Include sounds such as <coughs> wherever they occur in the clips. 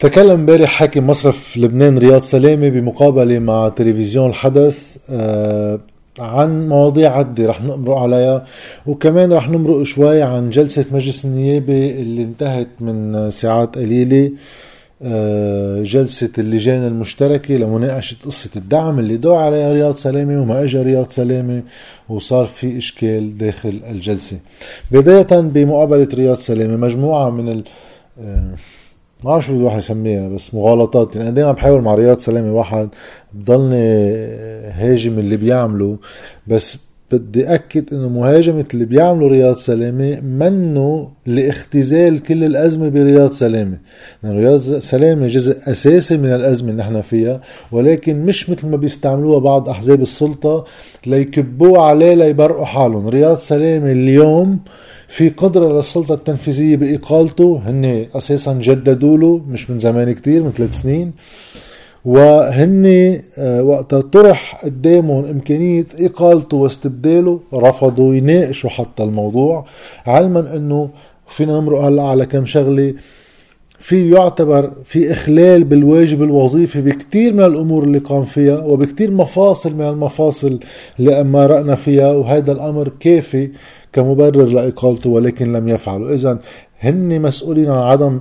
تكلم امبارح حاكم مصرف لبنان رياض سلامه بمقابلة مع تلفزيون الحدث آه، عن مواضيع عدة رح نمرق عليها وكمان رح نمرق شوي عن جلسة مجلس النيابة اللي انتهت من ساعات قليلة آه، جلسة اللجان المشتركة لمناقشة قصة الدعم اللي دعا عليها رياض سلامة وما اجى رياض سلامة وصار في إشكال داخل الجلسة. بداية بمقابلة رياض سلامة مجموعة من ال آه، ما بعرف شو الواحد يسميها بس مغالطات. يعني دائما بحاول مع رياض سلامه واحد بضلني هاجم اللي بيعمله بس بدي أكد إنه مهاجمة اللي بيعمله رياض سلامة منه لاختزال كل الأزمة برياض سلامة. يعني رياض سلامة جزء أساسي من الأزمة اللي نحن فيها ولكن مش مثل ما بيستعملوها بعض أحزاب السلطة ليكبوه عليه ليبرقوا حالهم. رياض سلامة اليوم في قدرة للسلطة التنفيذية بإقالته. هن أساسا جددوا له مش من زمان كتير من ثلاث سنين. وهن آه، وقت طرح قدامهم إمكانية إقالته واستبداله رفضوا يناقشوا حتى الموضوع علما أنه فينا نمرق هلأ على كم شغلة. في يعتبر في إخلال بالواجب الوظيفي بكثير من الأمور اللي قام فيها وبكثير مفاصل من المفاصل اللي ما رأنا فيها وهذا الأمر كافي كمبرر لإقالته ولكن لم يفعلوا. إذا هن مسؤولين عن عدم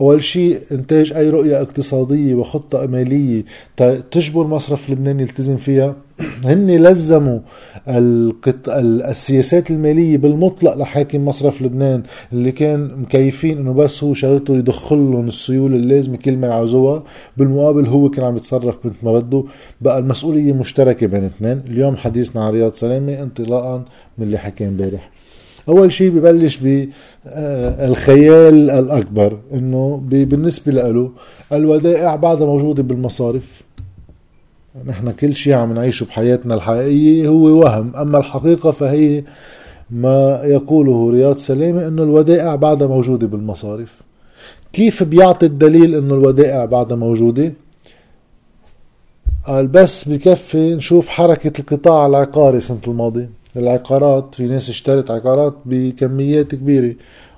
أول شيء إنتاج أي رؤية اقتصادية وخطة مالية تجبر مصرف لبنان يلتزم فيها. <clears throat> هن لزموا القط... السياسات المالية بالمطلق لحاكم مصرف لبنان اللي كان مكيفين إنه بس هو شغلته يدخل لهم السيول اللازمة كل ما يعوزوها بالمقابل هو كان عم يتصرف مثل ما بده. بقى المسؤولية مشتركة بين اثنين. اليوم حديثنا عن رياض سلامة انطلاقا من اللي حكى امبارح. أول شيء ببلش بالخيال الأكبر إنه بالنسبة له الودائع بعدها موجودة بالمصارف. نحن كل شيء عم نعيشه بحياتنا الحقيقية هو وهم أما الحقيقة فهي ما يقوله رياض سلامه إنه الودائع بعدها موجودة بالمصارف. كيف بيعطي الدليل إنه الودائع بعدها موجودة؟ قال بس بكفي نشوف حركة القطاع العقاري سنة الماضي. العقارات في ناس اشترت عقارات بكميات كبيرة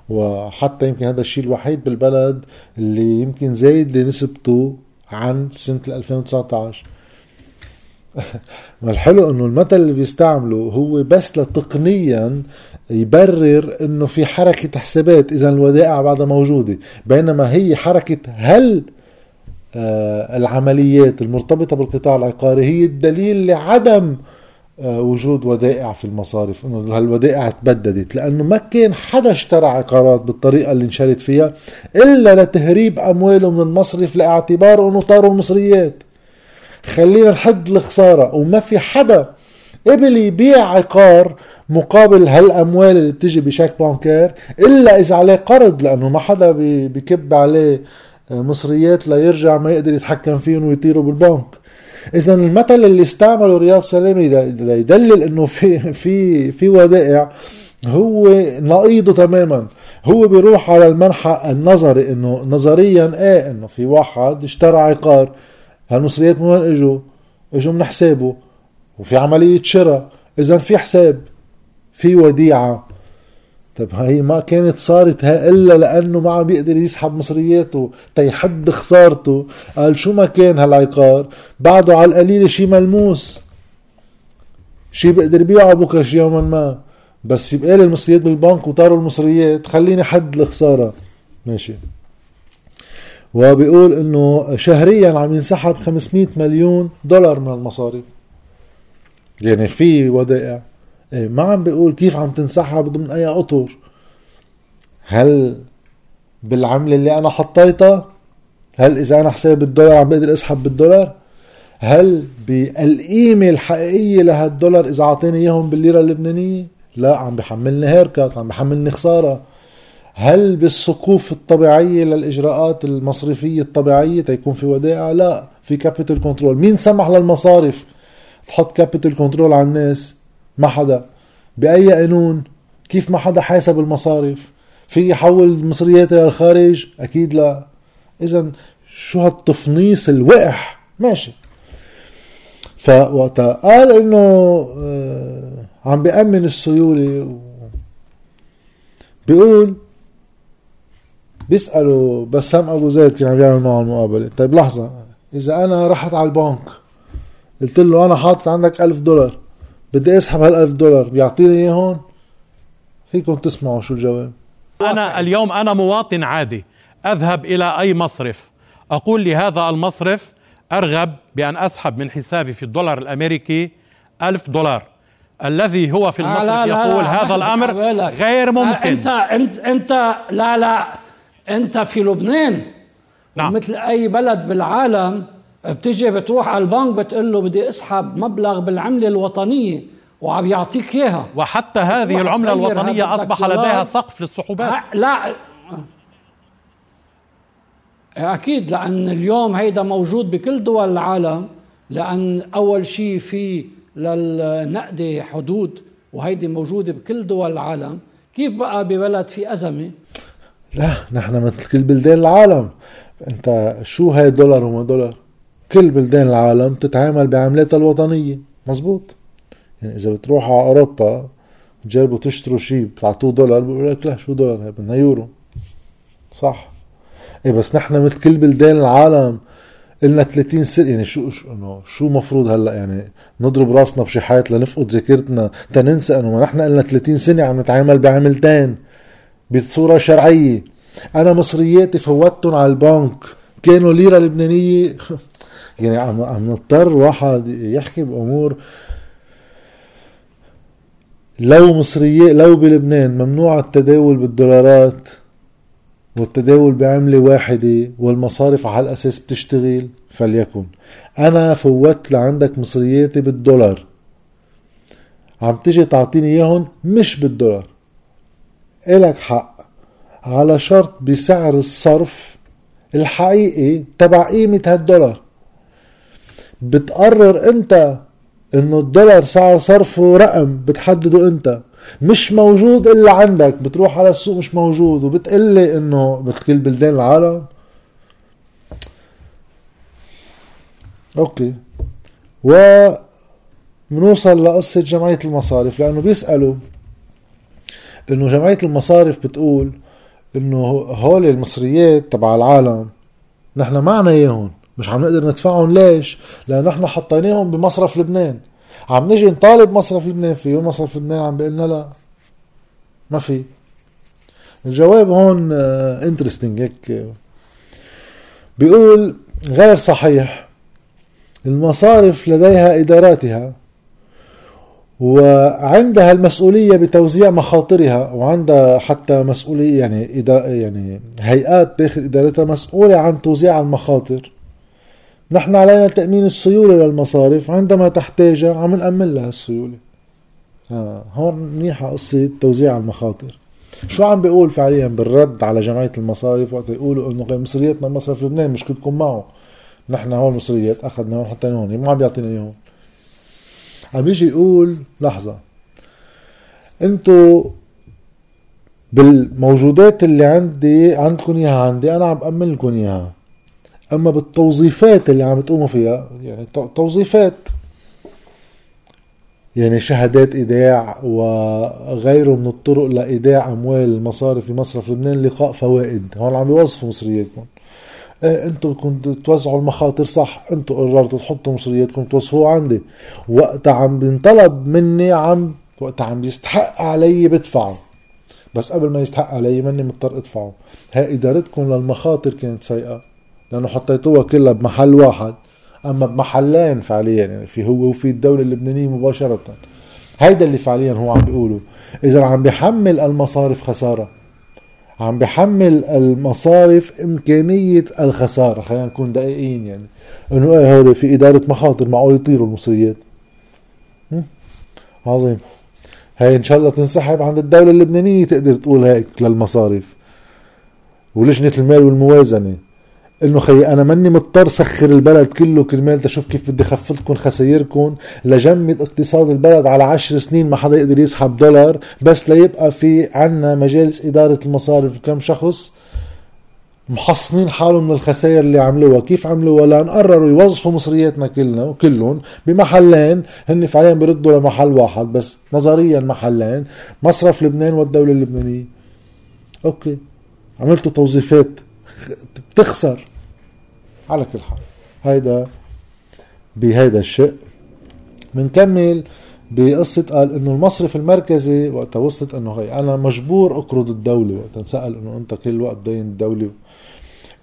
وحتى يمكن هذا الشيء الوحيد بالبلد اللي يمكن زايد لنسبته عن سنة 2019 والحلو <laughs> إنه المثل اللي بيستعمله هو بس تقنيا يبرر إنه في حركة حسابات اذا الودائع بعدها موجودة بينما هي حركة هل آه، العمليات المرتبطة بالقطاع العقاري هي الدليل لعدم وجود ودائع في المصارف. إنه هالودائع تبددت لأنه ما كان حدا اشترى عقارات بالطريقة اللي انشرت فيها إلا لتهريب أمواله من المصرف لاعتباره إنه طاروا المصريات. خلينا نحد الخسارة وما في حدا قبل يبيع عقار مقابل هالأموال اللي بتجي بشيك بانكير إلا إذا عليه قرض لأنه ما حدا بكب عليه آه، مصريات ليرجع ما يقدر يتحكم فيهم ويطيروا بالبنك. إذا المثل اللي استعمله رياض سلامي ليدلل إنه في في في ودائع هو نقيضه تماما. هو بيروح على المنحى النظري إنه نظريا إيه إنه في واحد اشترى عقار. هالمصريات من وين إجوا؟ إجوا من حسابه. وفي عملية شراء. اذا في حساب. في وديعة. طيب هي ما كانت صارت ها إلا لأنه ما عم بيقدر يسحب مصرياته تيحد خسارته. قال شو ما كان هالعقار؟ بعده على القليل شي ملموس. شي بقدر يبيعه بكرة شي يوما ما. بس يبقى لي المصريات بالبنك وطاروا المصريات. خليني حد الخسارة. ماشي. وبيقول إنه شهريا عم ينسحب 500 مليون دولار من المصارف يعني في ودائع. ما عم بيقول كيف عم تنسحب ضمن أي أطر. هل بالعملة اللي أنا حطيتها؟ هل إذا أنا حساب الدولار عم بقدر أسحب بالدولار؟ هل بالقيمة الحقيقية لهالدولار إذا أعطيني إياهم بالليرة اللبنانية؟ لا عم بحملني haircut عم بحملني خسارة. هل بالسقوف الطبيعية للإجراءات المصرفية الطبيعية تيكون في ودائع؟ لا في capital control مين سمح للمصارف تحط capital control على الناس؟ ما حدا. بأي قانون؟ كيف ما حدا حاسب المصارف في يحول المصريات إلى الخارج؟ أكيد لا. إذا شو هالتفنيص الوقح؟ ماشي. فوقتها قال إنه آه عم بيأمن السيولة بيقول بيسألوا بسام أبو زيد كان عم يعمل معه المقابلة. طيب لحظة إذا أنا رحت على البنك قلت له أنا حاطط عندك ألف دولار. بدي أسحب هالألف دولار بيعطيني اياهم فيكم تسمعوا شو الجواب؟ أنا اليوم أنا مواطن عادي أذهب إلى أي مصرف. أقول لهذا المصرف أرغب بأن أسحب من حسابي في الدولار الأمريكي ألف دولار. الذي هو في المصرف آه لا لا يقول لا هذا الأمر غير ممكن. أنت أنت أنت لا لا أنت في لبنان. نعم. مثل أي بلد بالعالم بتجي بتروح على البنك بتقول له بدي اسحب مبلغ بالعملة الوطنية وعم يعطيك إياها. وحتى هذه العملة الوطنية أصبح لديها سقف للسحوبات لا أكيد لأن اليوم هيدا موجود بكل دول العالم لأن أول شيء في للنقد حدود وهيدي موجودة بكل دول العالم. كيف بقى ببلد في أزمة؟ لا نحن مثل كل بلدان العالم. أنت شو هاي دولار وما دولار كل بلدان العالم تتعامل بعملاتها الوطنية. مزبوط. يعني إذا بتروح على أوروبا تجربوا تشتروا شيء بتعطوه دولار بيقول لك لا شو دولار؟ بدنا يورو. صح. إيه بس نحن مثل كل بلدان العالم إلنا 30 سنة يعني شو شو إنه شو مفروض هلأ؟ يعني نضرب راسنا بشي حيط لنفقد ذاكرتنا تننسى إنه نحن إلنا 30 سنة عم نتعامل بعملتين بصورة شرعية. أنا مصرياتي فوتهم على البنك كانوا ليرة لبنانية. <laughs> يعني عم عم نضطر واحد يحكي بأمور لو مصرية لو بلبنان ممنوع التداول بالدولارات والتداول بعملة واحدة والمصارف على هالأساس بتشتغل فليكن. أنا فوت لعندك مصرياتي بالدولار. عم تجي تعطيني إياهم مش بالدولار. إلك حق. على شرط بسعر الصرف الحقيقي تبع قيمة هالدولار. بتقرر انت انه الدولار سعر صرفه رقم بتحدده انت. مش موجود إلا عندك بتروح على السوق مش موجود وبتقلي إنه بكل بلدان العالم. أوكي. و بنوصل لقصة جمعية المصارف لأنه بيسألوا إنه جمعية المصارف بتقول إنه هول المصريات تبع العالم نحن معنا إياهم. مش عم نقدر ندفعهم ليش؟ لأنه نحن حطيناهم بمصرف لبنان. عم نجي نطالب مصرف لبنان فيه مصرف لبنان عم بيقلنا لا. ما في. الجواب هون انترستنج آه، هيك بيقول غير صحيح. المصارف لديها إداراتها وعندها المسؤولية بتوزيع مخاطرها وعندها حتى مسؤولية يعني يعني هيئات داخل إدارتها مسؤولة عن توزيع المخاطر. نحن علينا تأمين السيولة للمصارف عندما تحتاجها عم نأمن لها السيولة. آه هون منيحة قصة توزيع المخاطر. شو عم بيقول فعليا بالرد على جمعية المصارف وقت يقولوا إنه مصرياتنا مصرف لبنان مشكلتكم معه؟ نحن هون مصريات أخذنا هون حطينا هون ما عم بيعطينا اياهم عم يجي يقول لحظة. انتو بالموجودات اللي عندي عندكم إياها عندي أنا عم بأمن لكم إياها. أما بالتوظيفات اللي عم تقوموا فيها يعني توظيفات. يعني شهادات إيداع وغيره من الطرق لإيداع أموال المصارف في مصرف لبنان لقاء فوائد. هون عم بيوظفوا مصرياتكم. إيه أنتم بدكم توزعوا المخاطر صح. أنتم قررتوا تحطوا مصرياتكم توظفوها عندي. وقتها عم بينطلب مني عم وقتها عم بيستحق علي بدفعه. بس قبل ما يستحق علي ماني مضطر ادفعه. هاي إدارتكم للمخاطر كانت سيئة. لأنه حطيتوها كلها بمحل واحد. أما بمحلين فعليا يعني في هو وفي الدولة اللبنانية مباشرة. هيدا اللي فعليا هو عم بيقوله. إذا عم بيحمل المصارف خسارة. عم بحمل المصارف إمكانية الخسارة. خلينا نكون دقيقين يعني. إنه إيه هول في إدارة مخاطر معقول يطيروا المصريات. عظيم. هاي إن شاء الله تنسحب عند الدولة اللبنانية تقدر تقول هيك للمصارف. ولجنة المال والموازنة. إنه خي أنا ماني مضطر سخر البلد كله كرمال تشوف كيف بدي خفضكم خسايركم لجمد اقتصاد البلد على عشر سنين ما حدا يقدر يسحب دولار بس ليبقى في عنا مجالس إدارة المصارف وكم شخص محصنين حالهم من الخسائر اللي عملوها. كيف عملوها؟ لأن قرروا يوظفوا مصرياتنا كلنا وكلهم بمحلين هن فعليا بيردوا لمحل واحد بس نظريا محلين مصرف لبنان والدولة اللبنانية. أوكي. عملتوا توظيفات. بتخسر. على كل حال. هيدا بهيدا الشق بنكمل بقصة قال إنه المصرف المركزي وقتها وصلت إنه هي أنا مجبور أقرض الدولة. وقتها انسأل إنه أنت كل الوقت دين الدولة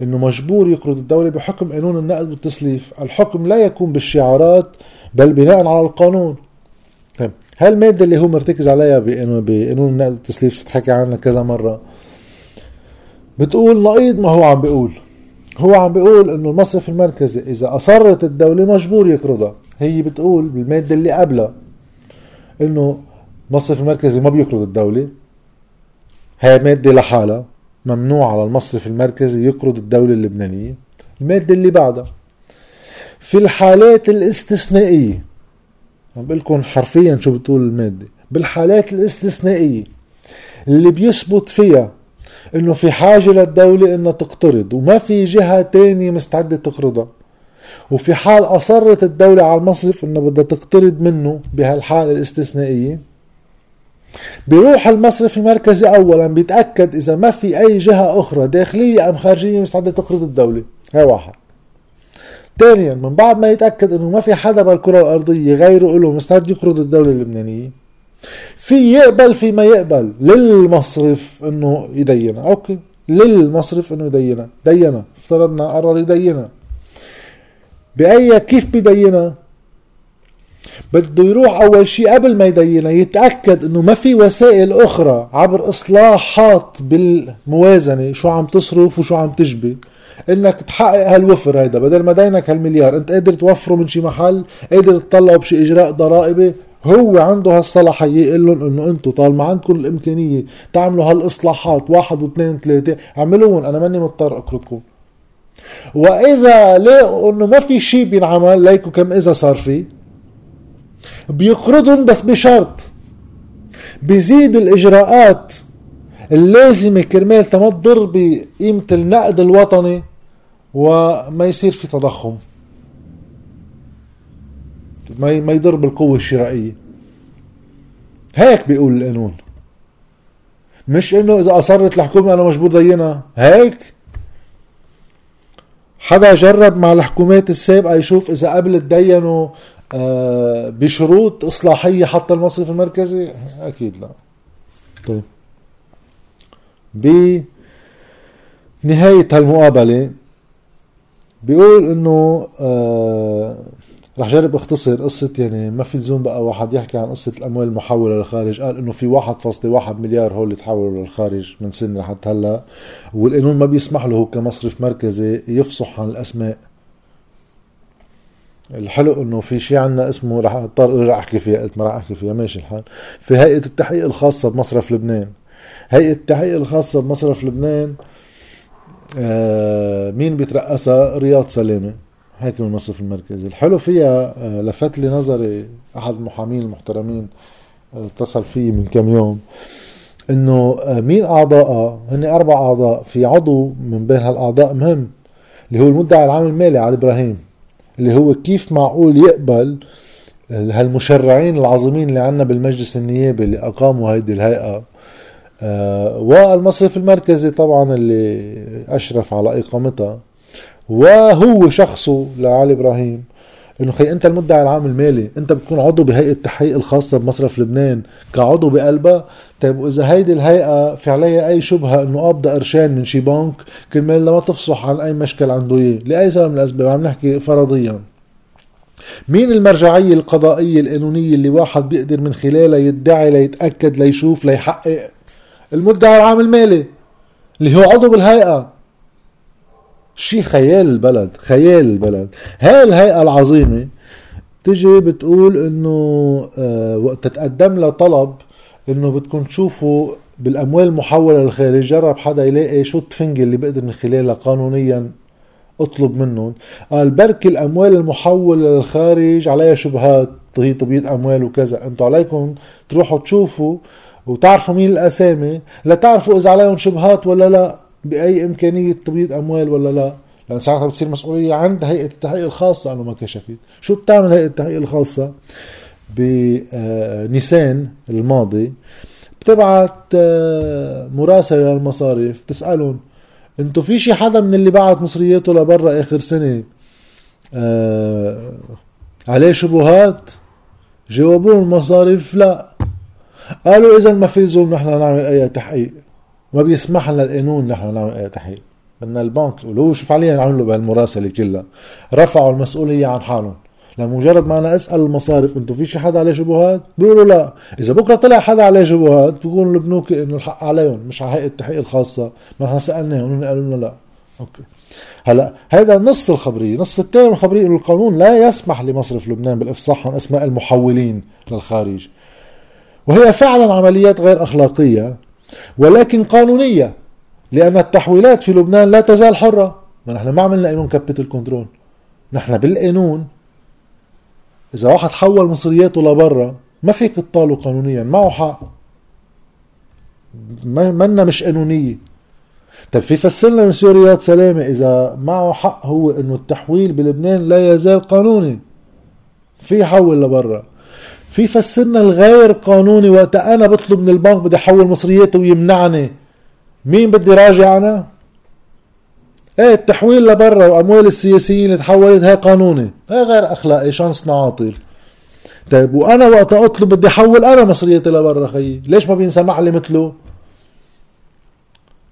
إنه مجبور يقرض الدولة بحكم قانون النقد والتسليف. الحكم لا يكون بالشعارات بل بناء على القانون. طيب هاي المادة اللي هو مرتكز عليها بقانون النقد والتسليف ستحكي عنها كذا مرة. بتقول نقيض ما هو عم بيقول. هو عم بيقول إنه المصرف المركزي إذا أصرت الدولة مجبور يقرضها. هي بتقول بالمادة اللي قبلها إنه المصرف المركزي ما بيقرض الدولة. هاي مادة لحالها ممنوع على المصرف المركزي يقرض الدولة اللبنانية. المادة اللي بعدها في الحالات الاستثنائية عم بقول لكم حرفيا شو بتقول المادة. بالحالات الاستثنائية اللي بيثبت فيها إنه في حاجة للدولة إنها تقترض وما في جهة تانية مستعدة تقرضها. وفي حال أصرت الدولة على المصرف انه بدها تقترض منه بهالحالة الاستثنائية. بيروح المصرف المركزي اولا بيتأكد إذا ما في أي جهة أخرى داخلية أم خارجية مستعدة تقرض الدولة. هاي واحد. ثانيا من بعد ما يتأكد إنه ما في حدا بالكرة الأرضية غيره له مستعد يقرض الدولة اللبنانية. في يقبل فيما يقبل. للمصرف إنه يدينها أوكي. للمصرف إنه يدينها دينها افترضنا قرر يدينها بأي كيف بدينها بده يروح أول شيء قبل ما يدينها يتأكد إنه ما في وسائل أخرى عبر إصلاحات بالموازنة شو عم تصرف وشو عم تجبي. إنك تحقق هالوفر هيدا. بدل ما دينك هالمليار أنت قادر توفره من شي محل قادر تطلعه بشي إجراء ضرائبي. هو عنده هالصلاحيه يقول لهم إنه أنتم طالما عندكم الإمكانية تعملوا هالإصلاحات واحد واثنين وثلاثه اعملوهم أنا ماني مضطر اقرضكم وإذا لقوا إنه ما في شيء بينعمل ليكو كم إذا صار في؟ بيقرضهم بس بشرط بيزيد الإجراءات اللازمة كرمال ما تضر بقيمة النقد الوطني وما يصير في تضخم. ما ما يضر بالقوة الشرائية. هيك بيقول القانون. مش إنه إذا أصرت الحكومة أنا مجبور دينها. هيك. حدا جرب مع الحكومات السابقة يشوف إذا قبل تدينوا آه، بشروط إصلاحية حتى المصرف المركزي؟ أكيد لا. طيب. بنهايه هالمقابلة بيقول إنه آه رح جرب اختصر قصة يعني ما في لزوم بقى واحد يحكي عن قصة الأموال المحولة للخارج. قال إنه في واحد فاصلة واحد مليار هول تحولوا للخارج من سنة لحد هلا والقانون ما بيسمح له كمصرف مركزي يفصح عن الأسماء. الحلو إنه في شيء عندنا اسمه رح أضطر ارجع أحكي فيها قلت ما رح أحكي فيها ماشي الحال. في هيئة التحقيق الخاصة بمصرف لبنان. هيئة التحقيق الخاصة بمصرف لبنان آه مين بيترأسها؟ رياض سلامة. من المصرف المركزي. الحلو فيها آه لفت لي نظري أحد المحامين المحترمين آه، اتصل في من كم يوم إنه آه، مين اعضائها هن أربع أعضاء. في عضو من بين هالأعضاء مهم اللي هو المدعي العام المالي علي إبراهيم اللي هو كيف معقول يقبل هالمشرعين العظيمين اللي عنا بالمجلس النيابي اللي أقاموا هيدي الهيئة. آه والمصرف المركزي طبعا اللي أشرف على إقامتها. وهو شخصه لعلي إبراهيم. إنه خي أنت المدعي العام المالي أنت بتكون عضو بهيئة التحقيق الخاصة بمصرف لبنان كعضو بقلبها طيب وإذا هيدي الهيئة في عليها أي شبهة إنه قابضة قرشين من شي بنك كرمال لما تفصح عن أي مشكل عنده اياه لأي سبب من الأسباب عم نحكي فرضيا. مين المرجعية القضائية القانونية اللي واحد بيقدر من خلالها يدعي ليتأكد ليشوف ليحقق؟ المدعي العام المالي اللي هو عضو بالهيئة. شي خيال البلد خيال البلد هاي الهيئة العظيمة؟ تجي بتقول إنه آه وقت تقدم لها طلب إنه بدكم تشوفوا بالأموال المحولة للخارج جرب حدا يلاقي شو التفنجة اللي بقدر من خلالها قانونيا أطلب منهم. قال بركي الأموال المحولة للخارج عليها شبهات هي تبييض أموال وكذا. أنتم عليكم تروحوا تشوفوا وتعرفوا مين الأسامي لتعرفوا إذا عليهم شبهات ولا لا. بأي إمكانية تبييض أموال ولا لا. لأن ساعتها بتصير مسؤولية عند هيئة التحقيق الخاصة انه ما كشفت. شو بتعمل هيئة التحقيق الخاصة؟ بنيسان الماضي بتبعت آه، مراسلة للمصارف تسألهم انتو في شي حدا من اللي بعت مصرياته لبرا آخر سنة؟ آه عليه شبهات؟ جاوبون المصارف لا. قالوا اذا ما في لزوم نحن نعمل أي تحقيق. ما بيسمح لنا القانون نحن نعمل تحقيق. بدنا البنك يقولوا شو فعليا عملوا بهالمراسلة كلها رفعوا المسؤولية عن حالهم. لمجرد ما أنا أسأل المصارف أنتم في شي حدا عليه شبهات؟ بيقولوا لا. إذا بكرة طلع حدا عليه شبهات بيقولوا البنوك إنه الحق عليهم مش على هيئة التحقيق الخاصة. ما نحن سألناهم قالوا لنا لا. أوكي. هلأ هذا نص الخبرية. نص الثاني من الخبرية إنه القانون لا يسمح لمصرف لبنان بالإفصاح عن أسماء المحولين للخارج. وهي فعلا عمليات غير أخلاقية. ولكن قانونية لأن التحويلات في لبنان لا تزال حرة. ما نحن ما عملنا قانون capital control نحن بالقانون إذا واحد حول مصرياته لبرا ما فيك تطاله قانونيا معه حق. منا مش قانونية. طيب في فسرنا من رياض سلامة إذا معه حق هو إنه التحويل بلبنان لا يزال قانوني. في يحول لبرا. في فسرنا الغير قانوني وقت أنا بطلب من البنك بدي أحول مصرياتي ويمنعني. مين بدي راجع أنا؟ إيه التحويل لبرا وأموال السياسيين اللي تحولت هي قانوني. هي غير أخلاقي شانس نعاطل طيب وأنا وقت أطلب بدي أحول أنا مصريتي لبرا خيي. ليش ما بينسمح لي مثله؟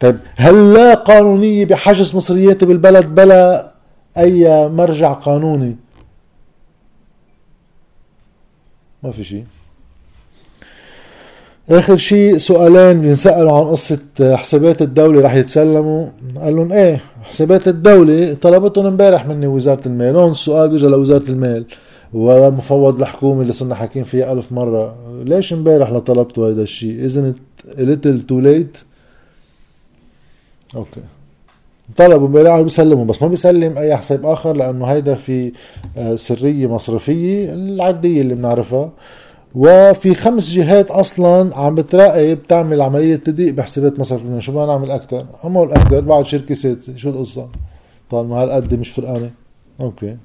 طيب هل لا قانونية بحجز مصرياتي بالبلد بلا أي مرجع قانوني؟ ما في شيء. آخر شيء سؤالين بينسالوا عن قصة حسابات الدولة رح يتسلموا. قال لهم إيه حسابات الدولة طلبتهم امبارح مني وزارة المال. هون السؤال بيجي لوزارة المال. ومفوض الحكومة اللي صرنا حاكيين فيها ألف مرة. ليش امبارح لطلبتوا هذا الشيء؟ A little too late? أوكي. طلبوا امبارح بيسلموا بس ما بيسلم أي حساب آخر لأنه هيدا في آه، سرية مصرفية العادية اللي بنعرفها. وفي خمس جهات أصلا عم بتراقب بتعمل عملية تدقيق بحسابات مصرف لبنان شو بدنا نعمل أكثر عمل أكثر بعد شركة سادسه شو القصة؟ طالما هالقد مش فرقانة. أوكي.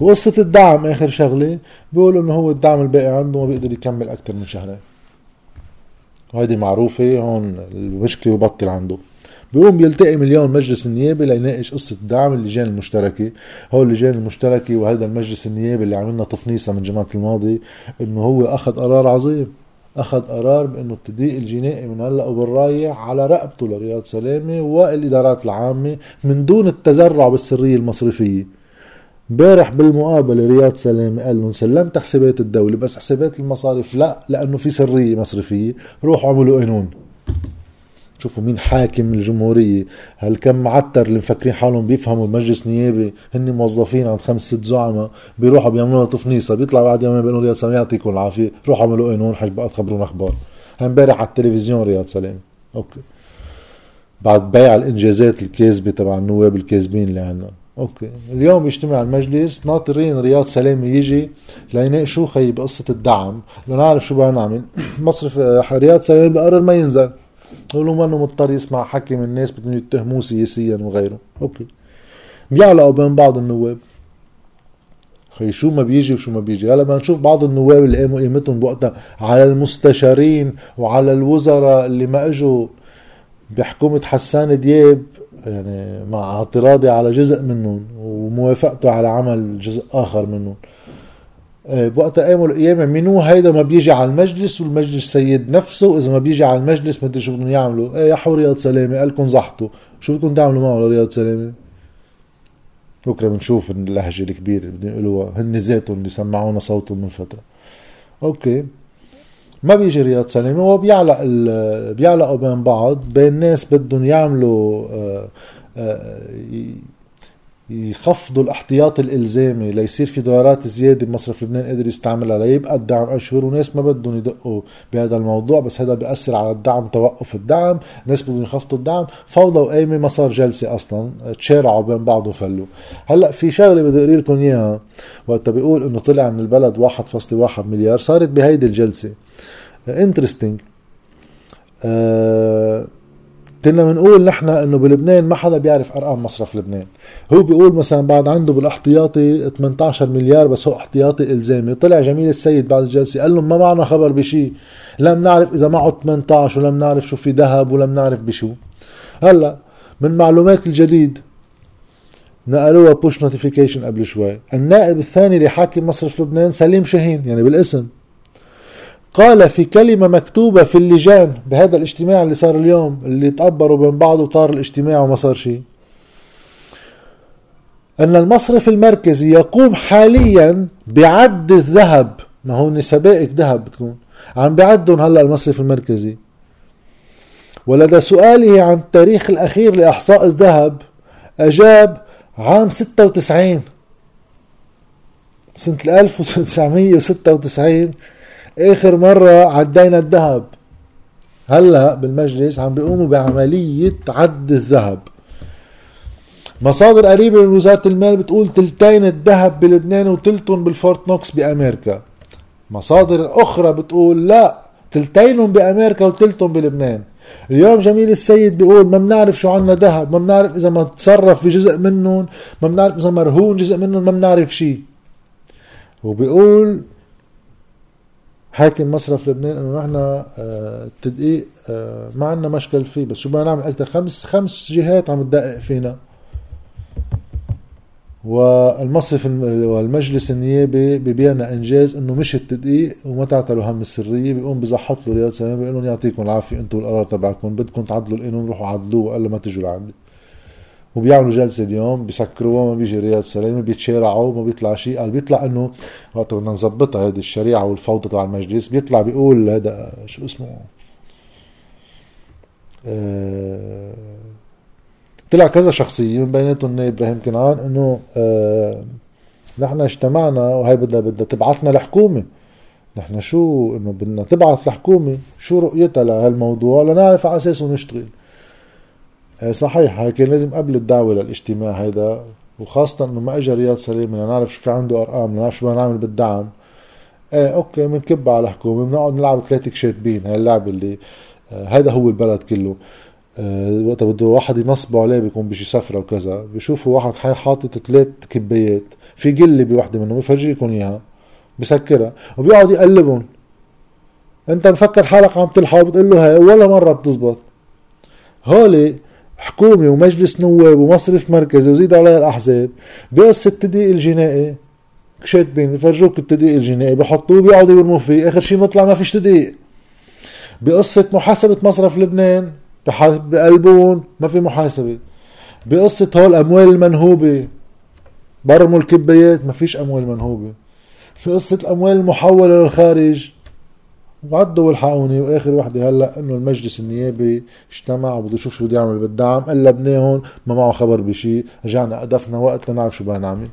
وقصة الدعم آخر شغلة. بيقولوا إنه هو الدعم الباقي عنده ما بيقدر يكمل أكثر من شهرين. وهيدي معروفة هون المشكلة وبطل عنده. بيقوم بيلتقي مليون مجلس النيابي ليناقش قصة دعم اللجان المشتركة. هو اللجان المشتركة وهذا المجلس النيابي اللي عملنا تفنيسة من جماعة الماضي إنه هو أخذ قرار عظيم. أخذ قرار بإنه التضييق الجنائي من هلأ وبالرايح على رقبته لرياض سلامة والإدارات العامة من دون التزرع بالسرية المصرفية. امبارح بالمقابلة رياض سلامة قال لهم سلمت حسابات الدولة بس حسابات المصارف لا لأنه في سرية مصرفية روحوا اعملوا قانون. شوفوا مين حاكم الجمهورية هل كم معتر اللي مفكرين حالهم بيفهموا المجلس نيابي هن موظفين عند خمس ست زعماء بيروحوا بيعملوا تفنيصة بيطلع بعد يومين بيقولوا رياض سلامة يعطيكم العافية روحوا اعملوا قانون حج بقى تخبرونا أخبار. امبارح على التلفزيون رياض سلامة okay. بعد بيع الإنجازات الكاذبة تبع النواب الكاذبين اللي عنا okay. اليوم بيجتمع المجلس ناطرين رياض سلامة يجي ليناقشوا خي بقصة الدعم لنعرف شو بدنا نعمل. <coughs> مصرف رياض سلامي بقرر ما ينزل. ما إنه مضطر يسمع حكي من الناس بدهم يتهموه سياسيا وغيره. أوكي. بيعلقوا بين بعض النواب. خي شو ما بيجي وشو ما بيجي. هلا بدنا نشوف بعض النواب اللي قاموا قيمتهم بوقتها على المستشارين وعلى الوزراء اللي ما إجوا. بحكومة حسان دياب يعني مع اعتراضي على جزء منهم وموافقته على عمل جزء آخر منهم. آه، بوقتها قاموا القيامة منو هيدا ما بيجي على المجلس والمجلس سيد نفسه إذا ما بيجي على المجلس ما أدري شو بدهم يعملوا. إيه يا حو رياض سلامة قال لكم زحطوا. شو بدكم تعملوا معه لرياض سلامة؟ بكرة بنشوف اللهجة الكبيرة اللي بدهم يقولوها. هن ذاتهم اللي سمعونا صوتهم من فترة. أوكي. ما بيجي رياض سلامة. هو بيعلق بيعلقوا بين بعض بين ناس بدهم يعملوا آآ آه، آآ آه، يخفضوا الاحتياط الإلزامي ليصير في دولارات زيادة بمصرف لبنان قادر يستعملها ليبقى الدعم أشهر وناس ما بدهم يدقوا بهذا الموضوع بس هذا بيأثر على الدعم توقف الدعم ناس بدهم يخفضوا الدعم فوضى وقايمة ما صار جلسة أصلا تشارعوا بين بعض وفلوا. هلأ في شغلة بدي أقري لكم إياها وقت بيقول إنه طلع من البلد 1.1 مليار صارت بهيدي الجلسة. انترستنج آه كنا بنقول نحن إنه بلبنان ما حدا بيعرف أرقام مصرف لبنان. هو بيقول مثلا بعد عنده بالإحتياطي 18 مليار بس هو إحتياطي إلزامي. طلع جميل السيد بعد الجلسة قال لهم ما معنا خبر بشيء لم نعرف إذا معه 18 ولم نعرف شو في ذهب ولم نعرف بشو. هلأ من معلومات الجديد نقلوها push notification قبل شوي. النائب الثاني لحاكم مصرف لبنان سليم شاهين يعني بالاسم. قال في كلمة مكتوبة في اللجان بهذا الاجتماع اللي صار اليوم اللي تقبروا بين بعض وطار الاجتماع وما صار شيء. أن المصرف المركزي يقوم حاليا بعد الذهب. ما هو نسبائك ذهب بتكون عم بعدهم هلأ المصرف المركزي. ولدى سؤاله عن التاريخ الأخير لإحصاء الذهب أجاب عام 96 سنة 1996 آخر مرة عدينا الذهب. هلأ بالمجلس عم بيقوموا بعملية عد الذهب. مصادر قريبة من وزارة المال بتقول تلتين الذهب بلبنان وتلتو بالفورت نوكس بأمريكا. مصادر أخرى بتقول لا تلتينهم بأمريكا وتلتهم بلبنان. اليوم جميل السيد بيقول ما بنعرف شو عنا ذهب ما بنعرف إذا ما تصرف في جزء منهم ما بنعرف إذا مرهون جزء منهم ما بنعرف شيء وبيقول حاكم مصرف لبنان إنه نحن آه، التدقيق آه، ما عندنا مشكل فيه. بس شو بدنا نعمل؟ أكثر خمس خمس جهات عم تدقق فينا. والمصرف والمجلس النيابي ببيعنا إنجاز إنه مش التدقيق وما تعتلوا هم السرية. بيقوم بزحط له رياض سلام بيقول لهم يعطيكم العافية أنتم القرار تبعكم بدكم تعدلوا القانون روحوا عدلوه وقال ما تجوا لعندي. وبيعملوا جلسة اليوم بسكروها ما بيجي رياض سلامه بيتشارعوا ما بيطلع شيء. قال بيطلع إنه وقت بدنا نظبطها هذه الشريعة والفوضى تبع المجلس بيطلع بيقول هذا شو اسمه؟ آه طلع كذا شخصية من بيناتهم إبراهيم كنعان إنه آه نحن اجتمعنا وهي بدها بدها تبعثنا الحكومة نحن شو إنه بدنا تبعث الحكومة شو رؤيتها لهالموضوع؟ لنعرف على أساسه نشتغل. صحيح هاي كان لازم قبل الدعوة للاجتماع هيدا وخاصة إنه ما اجى رياض سلامة نعرف شو في عنده أرقام نعرف شو بدنا نعمل بالدعم. إيه okay بنكب على الحكومة بنقعد نلعب ثلاثة كشاتبين هاي اللعبة اللي آه هيدا هو البلد كله. آه وقت بده واحد ينصبوا عليه بيكون بيجي سفرة وكذا. بيشوفوا واحد حاطط ثلاث كبايات في قلة بوحدة منهم بفرجيكم إياها بسكرها وبيقعد يقلبهم. أنت مفكر حالك عم تلحق بتقول له هاي ولا مرة بتزبط. هولي حكومة ومجلس نواب ومصرف مركزي وزيد عليها الأحزاب بقصة التدقيق الجنائي. كشاتبين بفرجوك التدقيق الجنائي. بحطوه بيقعدوا يرموا فيه. آخر شيء بيطلع ما فيش تدقيق. بقصة محاسبة مصرف لبنان. بقلبون. ما في محاسبة. بقصة هول الأموال المنهوبة. برموا الكبايات. ما فيش أموال منهوبة. في قصة الأموال المحولة للخارج. وعدوا والحقوني. وآخر وحدة هلأ إنه المجلس النيابي اجتمع وبده يشوف شو بده يعمل بالدعم. قلبناهم ما معه خبر بشيء رجعنا قدفنا وقت لنعرف شو بدنا نعمل.